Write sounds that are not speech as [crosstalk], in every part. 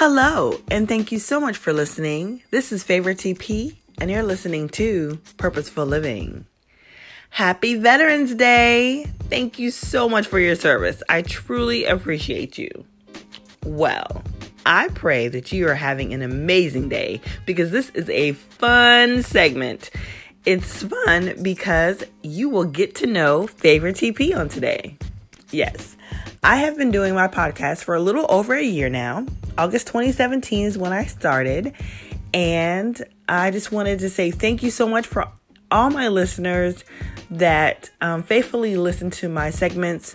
Hello, and thank you so much for listening. This is Favorite TP, and you're listening to Purposeful Living. Happy Veterans Day! Thank you so much for your service. I truly appreciate you. Well, I pray that you are having an amazing day because this is a fun segment. It's fun because you will get to know Favorite TP on today. Yes, I have been doing my podcast for a little over a year now. August 2017 is when I started. And I just wanted to say thank you so much for all my listeners that um, faithfully listen to my segments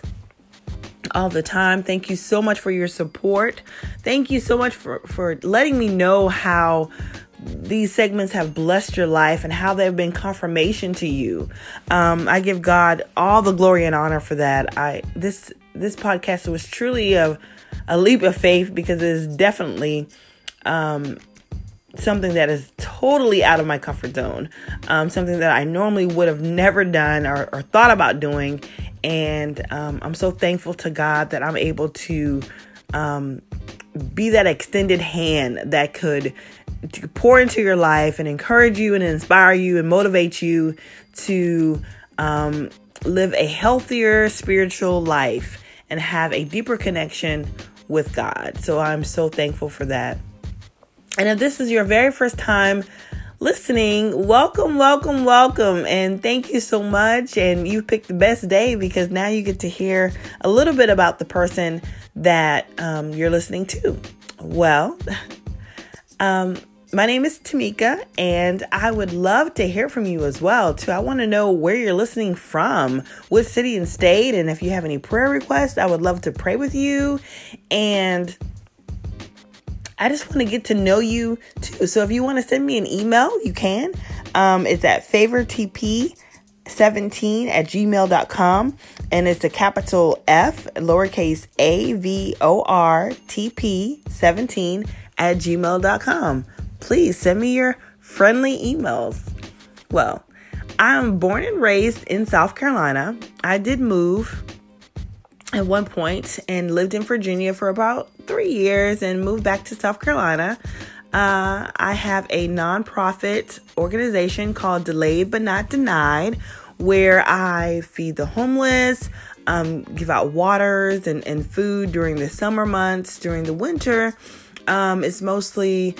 all the time. Thank you so much for your support. Thank you so much for, for letting me know how these segments have blessed your life and how they've been confirmation to you. Um, I give God all the glory and honor for that. I this this podcast was truly a a leap of faith because it is definitely um, something that is totally out of my comfort zone, um, something that I normally would have never done or, or thought about doing. And um, I'm so thankful to God that I'm able to um, be that extended hand that could pour into your life and encourage you and inspire you and motivate you to um, live a healthier spiritual life and have a deeper connection with God. So I'm so thankful for that. And if this is your very first time listening, welcome, welcome, welcome. And thank you so much. And you picked the best day because now you get to hear a little bit about the person that um, you're listening to. Well, [laughs] um, my name is Tamika, and I would love to hear from you as well. Too, I want to know where you're listening from, what city and state, and if you have any prayer requests, I would love to pray with you. And I just want to get to know you too. So if you want to send me an email, you can. Um, it's at favortp 17 at gmail.com and it's a capital F lowercase a v o r t p 17 at gmail.com please send me your friendly emails. Well, I'm born and raised in South Carolina. I did move at one point and lived in Virginia for about three years and moved back to South Carolina. Uh, I have a nonprofit organization called Delayed But Not Denied, where I feed the homeless, um, give out waters and, and food during the summer months. During the winter, um, it's mostly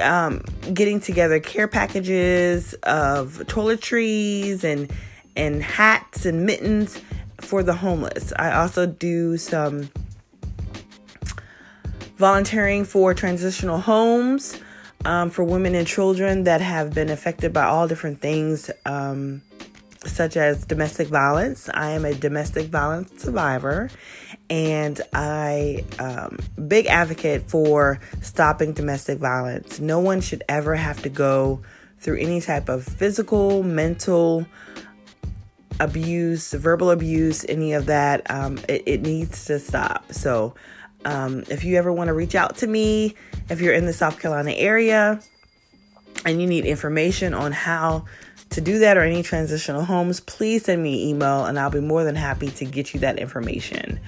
um, getting together care packages of toiletries and and hats and mittens for the homeless. I also do some volunteering for transitional homes um, for women and children that have been affected by all different things, um, such as domestic violence. I am a domestic violence survivor, and I um, big advocate for stopping domestic violence. No one should ever have to go through any type of physical, mental abuse, verbal abuse, any of that. Um, it, it, needs to stop. So, um, if you ever want to reach out to me, if you're in the South Carolina area and you need information on how to do that or any transitional homes, please send me an email and I'll be more than happy to get you that information.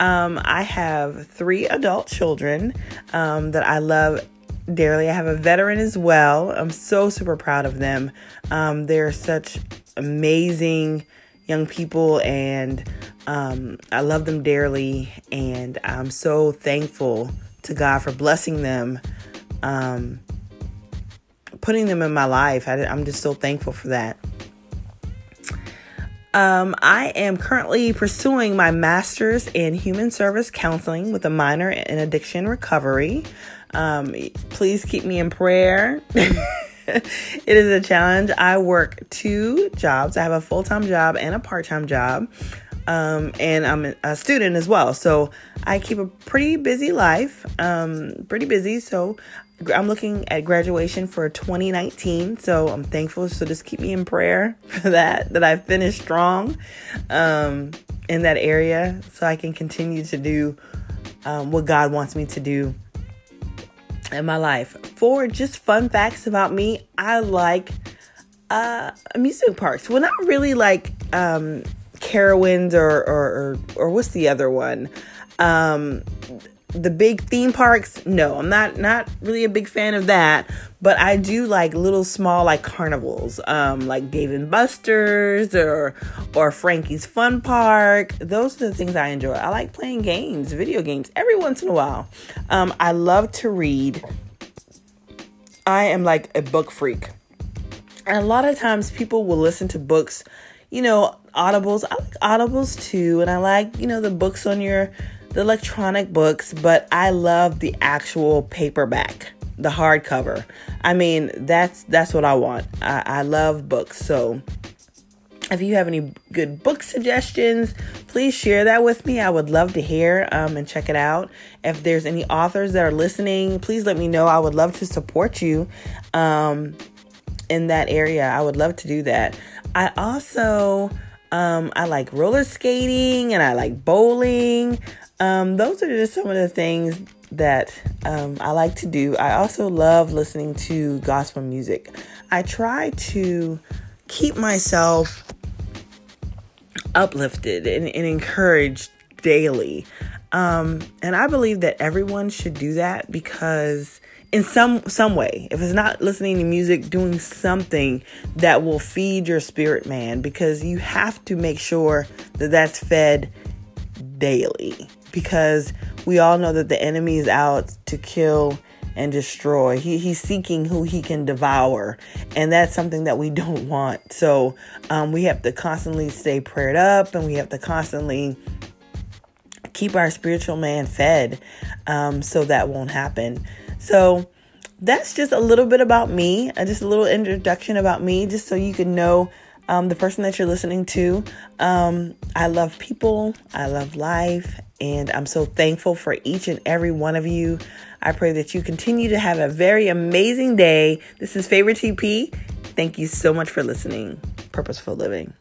Um, I have three adult children um, that I love dearly. I have a veteran as well. I'm so super proud of them. Um, they're such amazing young people and um, I love them dearly. And I'm so thankful to God for blessing them, um, putting them in my life. I, I'm just so thankful for that. Um, I am currently pursuing my master's in human service counseling with a minor in addiction recovery. Um, please keep me in prayer. [laughs] it is a challenge. I work two jobs. I have a full time job and a part time job. Um, and I'm a student as well. So I keep a pretty busy life, um, pretty busy. So I'm looking at graduation for 2019, so I'm thankful. So just keep me in prayer [laughs] for that, that I finish strong um, in that area so I can continue to do um, what God wants me to do in my life. For just fun facts about me, I like uh, amusement parks. Well, not really like um, Carowinds or, or, or, or what's the other one? Um, the big theme parks, no, I'm not not really a big fan of that. But I do like little small like carnivals, um, like Dave and Buster's or or Frankie's Fun Park. Those are the things I enjoy. I like playing games, video games, every once in a while. Um, I love to read. I am like a book freak. And a lot of times people will listen to books, you know, audibles. I like audibles too, and I like, you know, the books on your the electronic books, but I love the actual paperback, the hardcover. I mean, that's that's what I want. I, I love books. So if you have any good book suggestions, please share that with me. I would love to hear um, and check it out. If there's any authors that are listening, please let me know. I would love to support you um, in that area. I would love to do that. I also um, I like roller skating and I like bowling. Um, those are just some of the things that um, I like to do. I also love listening to gospel music. I try to keep myself uplifted and, and encouraged daily. Um, and I believe that everyone should do that because in some some way if it's not listening to music doing something that will feed your spirit man because you have to make sure that that's fed daily because we all know that the enemy is out to kill and destroy. He, he's seeking who he can devour, and that's something that we don't want. So um, we have to constantly stay prayed up, and we have to constantly keep our spiritual man fed um, so that won't happen. So that's just a little bit about me, uh, just a little introduction about me, just so you can know um, the person that you're listening to. Um, I love people, I love life, and I'm so thankful for each and every one of you. I pray that you continue to have a very amazing day. This is Favorite TP. Thank you so much for listening. Purposeful Living.